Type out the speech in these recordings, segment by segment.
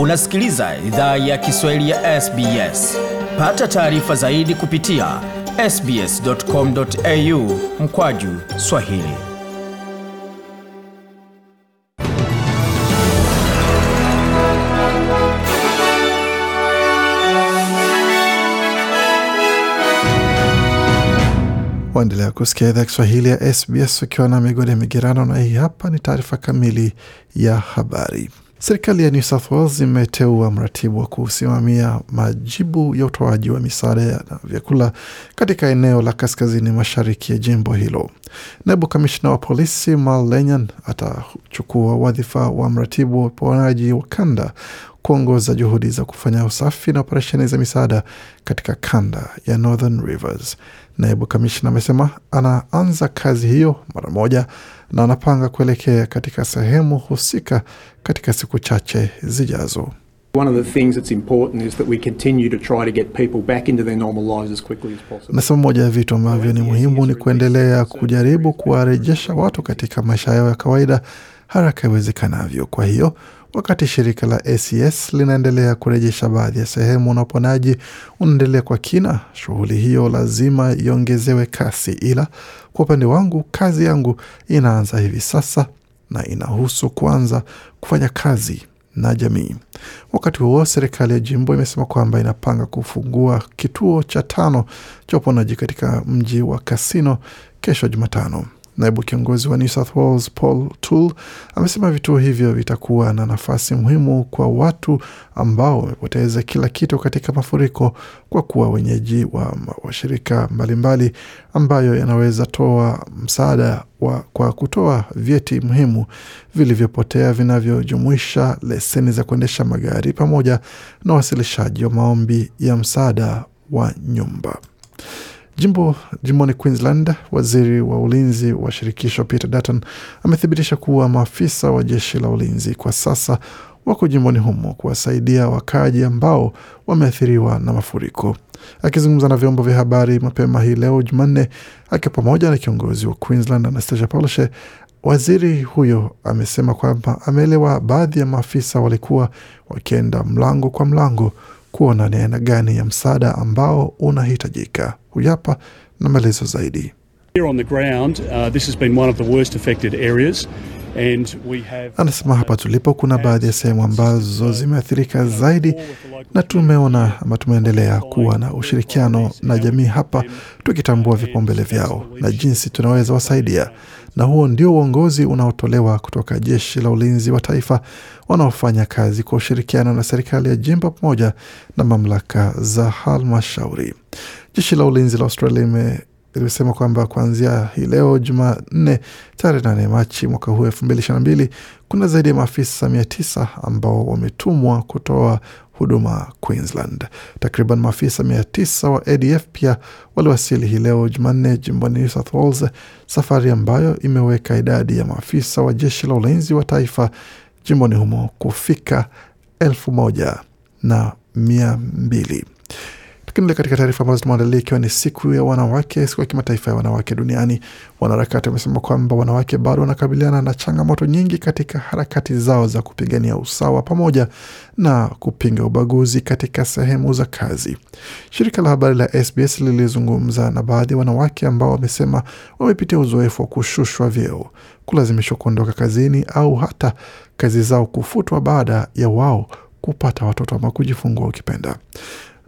Unasikiliza idhaa ya Kiswahili ya SBS. Pata taarifa zaidi kupitia sbs.com.au mkwaju swahili. Waendelea kusikia idhaa Kiswahili ya SBS ukiwa na migodi ya migerano, na hii hapa ni taarifa kamili ya habari. Serikali ya New South Wales imeteua mratibu wa kusimamia majibu ya utoaji wa misaada na vyakula katika eneo la kaskazini mashariki ya jimbo hilo. Naibu kamishna wa polisi Mal Lenyan atachukua wadhifa wa mratibu wa uponaji wa kanda kuongoza juhudi za kufanya usafi na operesheni za misaada katika kanda ya Northern Rivers. Naibu kamishna amesema anaanza kazi hiyo mara moja na anapanga kuelekea katika sehemu husika katika siku chache zijazo. One of the things that's important is that we continue to try to get people back into their normal lives as quickly as possible. Nasema moja ya vitu ambavyo ni muhimu ni kuendelea kujaribu kuwarejesha watu katika maisha yao ya kawaida haraka iwezekanavyo. Kwa hiyo wakati shirika la ACS linaendelea kurejesha baadhi ya sehemu na uponaji unaendelea kwa kina, shughuli hiyo lazima iongezewe kasi. Ila kwa upande wangu, kazi yangu inaanza hivi sasa na inahusu kuanza kufanya kazi na jamii. Wakati huo serikali ya jimbo imesema kwamba inapanga kufungua kituo cha tano cha uponaji katika mji wa Kasino kesho Jumatano. Naibu kiongozi wa New South Wales Paul Toole amesema vituo hivyo vitakuwa na nafasi muhimu kwa watu ambao wamepoteza kila kitu katika mafuriko, kwa kuwa wenyeji wa washirika mbalimbali ambayo yanaweza toa msaada wa, kwa kutoa vyeti muhimu vilivyopotea vinavyojumuisha leseni za kuendesha magari pamoja na wasilishaji wa maombi ya msaada wa nyumba. Jimbo jimboni Queensland, waziri wa ulinzi wa shirikisho Peter Dutton amethibitisha kuwa maafisa wa jeshi la ulinzi kwa sasa wako jimboni humo kuwasaidia wakaaji ambao wameathiriwa na mafuriko. Akizungumza na vyombo vya habari mapema hii leo Jumanne, akiwa pamoja na kiongozi wa Queensland Anastasia Palaszczuk, waziri huyo amesema kwamba ameelewa baadhi ya maafisa walikuwa wakienda mlango kwa mlango kuona ni aina gani ya msaada ambao unahitajika. Huyu hapa na maelezo zaidi. Anasema hapa tulipo kuna baadhi ya sehemu ambazo zimeathirika zaidi, na tumeona ama tumeendelea kuwa na ushirikiano na jamii hapa, tukitambua vipaumbele vyao na jinsi tunaweza wasaidia, na huo ndio uongozi unaotolewa kutoka jeshi la ulinzi wa taifa wanaofanya kazi kwa ushirikiano na serikali ya jimbo pamoja na mamlaka za halmashauri. Jeshi la ulinzi la Australia limesema kwamba kuanzia hii leo Jumanne tarehe nane Machi mwaka huu elfu mbili ishirini na mbili kuna zaidi ya maafisa mia tisa ambao wametumwa kutoa huduma Queensland. Takriban maafisa mia tisa wa ADF pia waliwasili hii leo Jumanne jimboni New South Wales, safari ambayo imeweka idadi ya maafisa wa jeshi la ulinzi wa taifa jimboni humo kufika elfu moja na mia mbili. Tukiendelea katika taarifa ambazo tumeandalia, ikiwa ni siku ya wanawake, siku ya kimataifa ya wanawake duniani, wanaharakati wamesema kwamba wanawake bado wanakabiliana na changamoto nyingi katika harakati zao za kupigania usawa pamoja na kupinga ubaguzi katika sehemu za kazi. Shirika la habari la SBS lilizungumza na baadhi ya wanawake ambao wamesema wamepitia uzoefu wa kushushwa vyeo, kulazimishwa kuondoka kazini au hata kazi zao kufutwa baada ya wao kupata watoto ama kujifungua ukipenda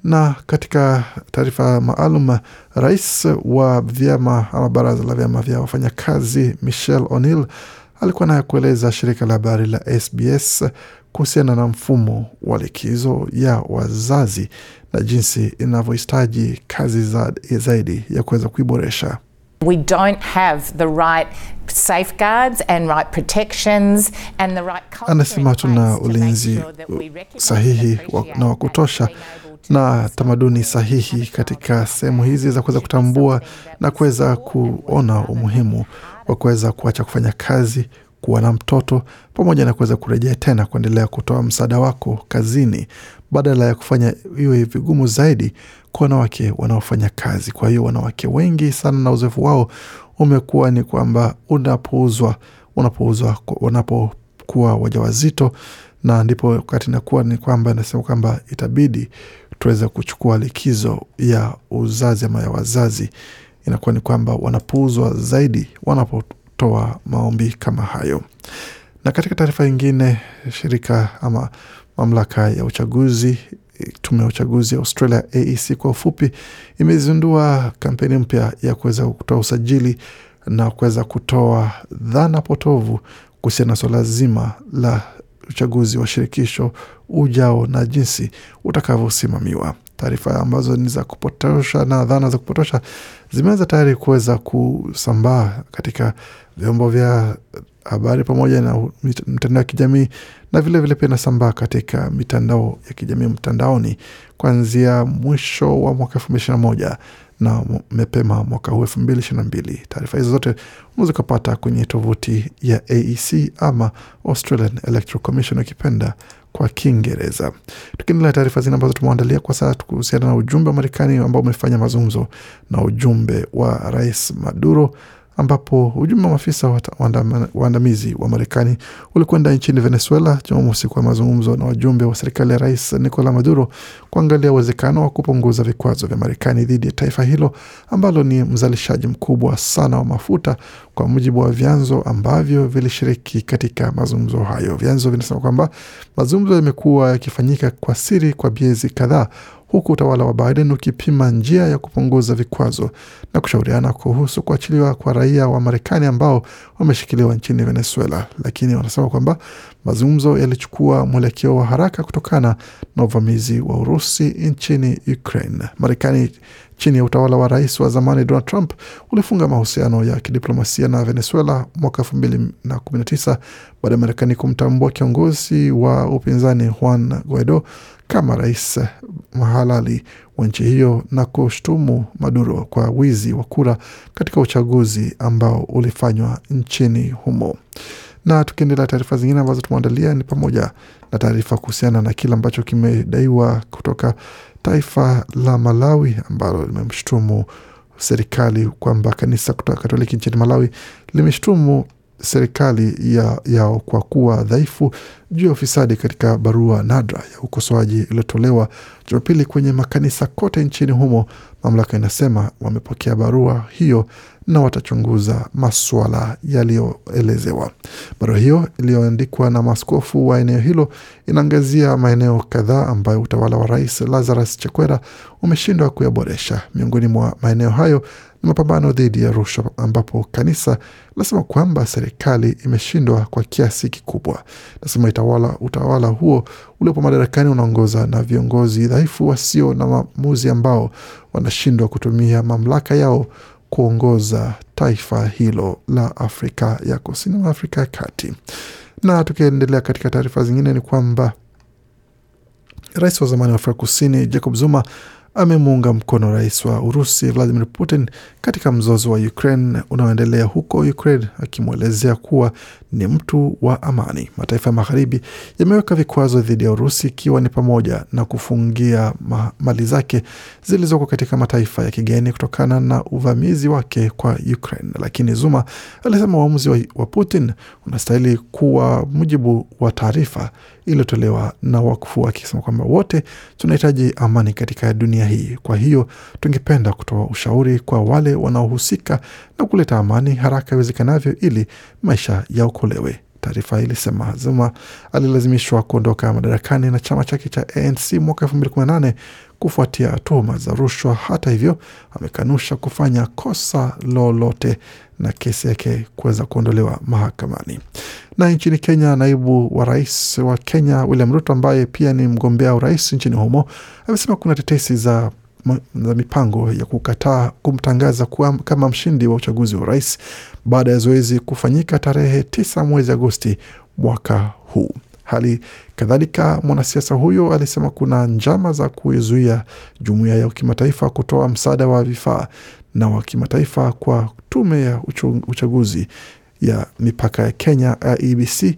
na katika taarifa maalum, rais wa vyama ama baraza la vyama vya wafanyakazi Michelle O'Neill alikuwa naye kueleza shirika la habari la SBS kuhusiana na mfumo wa likizo ya wazazi na jinsi inavyohitaji kazi za, zaidi ya kuweza kuiboresha. We don't have the right safeguards and right protections and the right culture Anasema hatuna ulinzi sure sahihi na wa kutosha na tamaduni sahihi katika sehemu hizi za kuweza kutambua na kuweza kuona umuhimu wa kuweza kuacha kufanya kazi, kuwa na mtoto pamoja na kuweza kurejea tena kuendelea kutoa msaada wako kazini badala ya kufanya iwe vigumu zaidi kwa wanawake wanaofanya kazi. Kwa hiyo wanawake wengi sana na uzoefu wao umekuwa ni kwamba unapouzwa unapouzwa wanapokuwa wajawazito na ndipo wakati inakuwa ni kwamba inasema kwamba itabidi tuweze kuchukua likizo ya uzazi ama ya wazazi, inakuwa ni kwamba wanapuuzwa zaidi wanapotoa maombi kama hayo. Na katika taarifa nyingine, shirika ama mamlaka ya uchaguzi tume ya uchaguzi ya Australia AEC kwa ufupi, imezindua kampeni mpya ya kuweza kutoa usajili na kuweza kutoa dhana potovu kuhusiana na suala zima la uchaguzi wa shirikisho ujao na jinsi utakavyosimamiwa. Taarifa ambazo ni za kupotosha na dhana za kupotosha zimeanza tayari kuweza kusambaa katika vyombo vya habari pamoja na mitandao ya kijamii na vilevile pia inasambaa katika mitandao ya kijamii mtandaoni kuanzia mwisho wa mwaka elfu mbili ishirini na moja na mapema mwaka huu elfu mbili ishirini na mbili. Taarifa hizo zote unaweza ukapata kwenye tovuti ya AEC ama Australian Electoral Commission ukipenda kwa Kiingereza. Tukiendelea taarifa zingine ambazo tumeandalia kwa sasa kuhusiana na ujumbe wa Marekani ambao umefanya mazungumzo na ujumbe wa Rais Maduro ambapo ujumbe wa maafisa waandamizi wa Marekani ulikwenda nchini Venezuela Jumamosi kwa mazungumzo na wajumbe wa serikali ya Rais Nicolas Maduro kuangalia uwezekano wa kupunguza vikwazo vya Marekani dhidi ya taifa hilo ambalo ni mzalishaji mkubwa sana wa mafuta, kwa mujibu wa vyanzo ambavyo vilishiriki katika mazungumzo hayo. Vyanzo vinasema kwamba mazungumzo yamekuwa yakifanyika kwa siri kwa miezi kadhaa huku utawala wa Biden ukipima njia ya kupunguza vikwazo na kushauriana kuhusu kuachiliwa kwa raia wa Marekani ambao wameshikiliwa nchini Venezuela, lakini wanasema kwamba mazungumzo yalichukua mwelekeo wa haraka kutokana na uvamizi wa Urusi nchini Ukraine. Marekani chini ya utawala wa rais wa zamani Donald Trump ulifunga mahusiano ya kidiplomasia na Venezuela mwaka elfu mbili na kumi na tisa baada ya Marekani kumtambua kiongozi wa upinzani Juan Guaido kama rais mahalali wa nchi hiyo na kushtumu Maduro kwa wizi wa kura katika uchaguzi ambao ulifanywa nchini humo. Na tukiendelea taarifa zingine ambazo tumeandalia ni pamoja na taarifa kuhusiana na kile ambacho kimedaiwa kutoka taifa la Malawi ambalo limemshtumu serikali kwamba kanisa kutoka Katoliki nchini Malawi limeshtumu serikali ya, yao kwa kuwa dhaifu juu ya ufisadi katika barua nadra ya ukosoaji iliyotolewa Jumapili kwenye makanisa kote nchini humo. Mamlaka inasema wamepokea barua hiyo na watachunguza maswala yaliyoelezewa. Barua hiyo iliyoandikwa na maaskofu wa eneo hilo inaangazia maeneo kadhaa ambayo utawala wa Rais Lazarus Chakwera umeshindwa kuyaboresha. Miongoni mwa maeneo hayo ni mapambano dhidi ya rushwa, ambapo kanisa linasema kwamba serikali imeshindwa kwa kiasi kikubwa. Nasema itawala, utawala huo uliopo madarakani unaongoza na viongozi dhaifu wasio na maamuzi ambao wanashindwa kutumia mamlaka yao kuongoza taifa hilo la Afrika ya Kusini mwa Afrika ya Kati. Na tukiendelea katika taarifa zingine ni kwamba rais wa zamani wa Afrika Kusini Jacob Zuma amemuunga mkono rais wa Urusi Vladimir Putin katika mzozo wa Ukraine unaoendelea huko Ukraine, akimwelezea kuwa ni mtu wa amani. Mataifa ya magharibi yameweka vikwazo dhidi ya Urusi, ikiwa ni pamoja na kufungia ma mali zake zilizoko katika mataifa ya kigeni kutokana na uvamizi wake kwa Ukraine. Lakini Zuma alisema uamuzi wa, Putin unastahili kuwa mujibu wa taarifa iliyotolewa na wakfu, akisema kwamba wote tunahitaji amani katika dunia hii. Kwa hiyo tungependa kutoa ushauri kwa wale wanaohusika na kuleta amani haraka iwezekanavyo ili maisha yaokolewe. Taarifa ilisema Zuma alilazimishwa kuondoka madarakani na chama chake cha ANC mwaka elfu mbili kumi na nane kufuatia tuhuma za rushwa. Hata hivyo, amekanusha kufanya kosa lolote na kesi yake kuweza kuondolewa mahakamani. Na nchini Kenya, naibu wa rais wa Kenya William Ruto ambaye pia ni mgombea urais nchini humo amesema kuna tetesi za za mipango ya kukataa kumtangaza kuwa kama mshindi wa uchaguzi wa urais baada ya zoezi kufanyika tarehe tisa mwezi Agosti mwaka huu. Hali kadhalika mwanasiasa huyo alisema kuna njama za kuizuia jumuiya ya kimataifa kutoa msaada wa vifaa na wa kimataifa kwa tume ya uchaguzi ya mipaka ya Kenya IEBC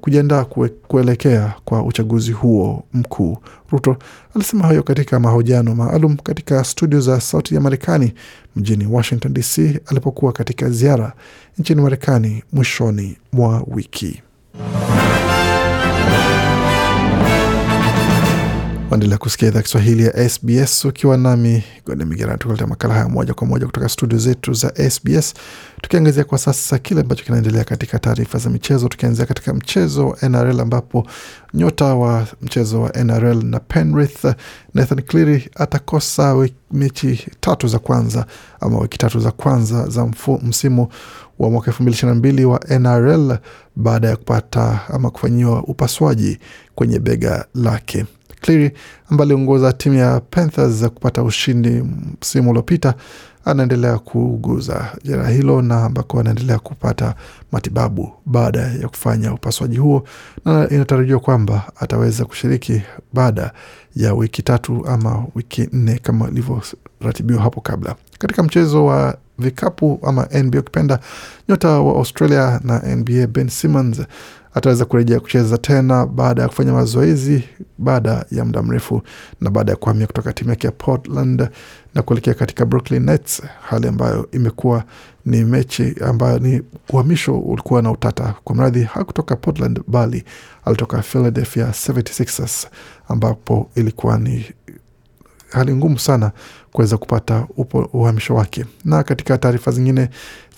kujiandaa kuelekea kwa uchaguzi huo mkuu. Ruto alisema hayo katika mahojiano maalum katika studio za Sauti ya Marekani mjini Washington DC alipokuwa katika ziara nchini Marekani mwishoni mwa wiki. Waendelea kusikia idhaa Kiswahili ya SBS ukiwa nami Gode Migerani, tukuletea makala haya moja kwa moja kutoka studio zetu za SBS, tukiangazia kwa sasa kile ambacho kinaendelea katika taarifa za michezo, tukianzia katika mchezo wa NRL ambapo nyota wa mchezo wa NRL na Penrith Nathan Cleary atakosa mechi tatu za kwanza ama wiki tatu za kwanza za mfu, msimu wa mwaka elfu mbili ishirini na mbili wa NRL baada ya kupata ama kufanyiwa upasuaji kwenye bega lake. Cleary ambaye aliongoza timu ya Panthers za kupata ushindi msimu uliopita anaendelea kuuguza jeraha hilo na ambako anaendelea kupata matibabu baada ya kufanya upasuaji huo, na inatarajiwa kwamba ataweza kushiriki baada ya wiki tatu ama wiki nne kama ilivyoratibiwa hapo kabla. Katika mchezo wa vikapu ama NBA ukipenda, nyota wa Australia na NBA Ben Simmons ataweza kurejea kucheza tena baada ya kufanya mazoezi baada ya muda mrefu na baada ya kuhamia kutoka timu yake ya Portland na kuelekea katika Brooklyn Nets, hali ambayo imekuwa ni mechi ambayo ni uhamisho ulikuwa na utata. Kwa mradhi hakutoka Portland bali alitoka Philadelphia 76ers ambapo ilikuwa ni hali ngumu sana kuweza kupata upo uhamisho wake. Na katika taarifa zingine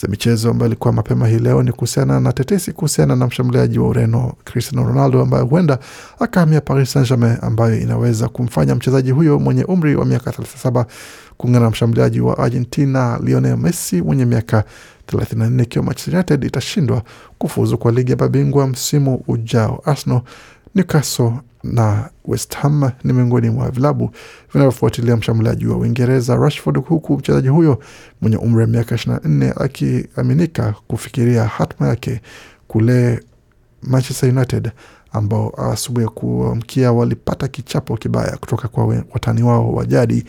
za michezo ambayo ilikuwa mapema hii leo ni kuhusiana na tetesi kuhusiana na mshambuliaji wa Ureno Cristiano Ronaldo ambaye huenda akahamia Paris Saint Germain, ambayo inaweza kumfanya mchezaji huyo mwenye umri wa miaka 37 kuungana na mshambuliaji wa Argentina Lionel Messi mwenye miaka 34 ikiwa Manchester United itashindwa kufuzu kwa ligi ya mabingwa msimu ujao. Arsenal Newcastle na West Ham ni miongoni mwa vilabu vinavyofuatilia mshambuliaji wa Uingereza Rashford, huku mchezaji huyo mwenye umri wa miaka 24 akiaminika kufikiria hatma yake kule Manchester United ambao asubuhi ya kuamkia walipata kichapo kibaya kutoka kwa watani wao wa jadi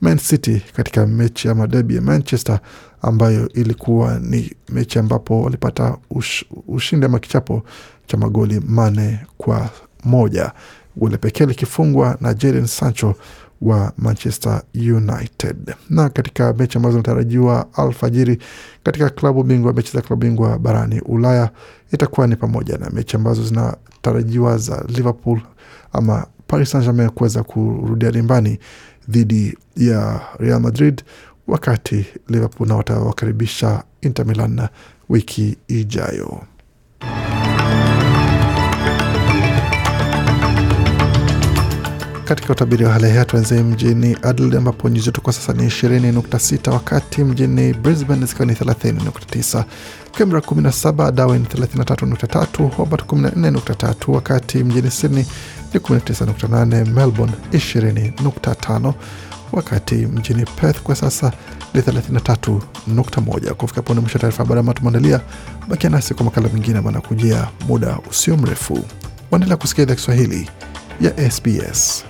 Man City katika mechi ya madebi ya Manchester ambayo ilikuwa ni mechi ambapo walipata ush, ushindi ama kichapo cha magoli mane kwa moja, goli pekee likifungwa na Jadon Sancho wa Manchester United. Na katika mechi ambazo zinatarajiwa alfajiri katika klabu bingwa, mechi za klabu bingwa barani Ulaya itakuwa ni pamoja na mechi ambazo zinatarajiwa za Liverpool ama Paris Saint-Germain kuweza kurudia dimbani dhidi ya Real Madrid, wakati Liverpool nao watawakaribisha Inter Milan wiki ijayo. Katika utabiri wa hali ya hewa tuanzie mjini Adelaide ambapo nyuzi joto kwa sasa ni 20.6, wakati mjini Brisbane zikiwa ni 30.9, Canberra 17, Darwin 33.3, Hobart 14.3, wakati mjini Sydney ni 19.8, Melbourne 20.5, wakati mjini Perth kwa sasa ni 33.1. Kufika pone mwisho taarifa habari ambayo tumeandalia. Bakia nasi kwa makala mengine manakujia muda usio mrefu. Waendelea kusikia idhaa Kiswahili ya SBS.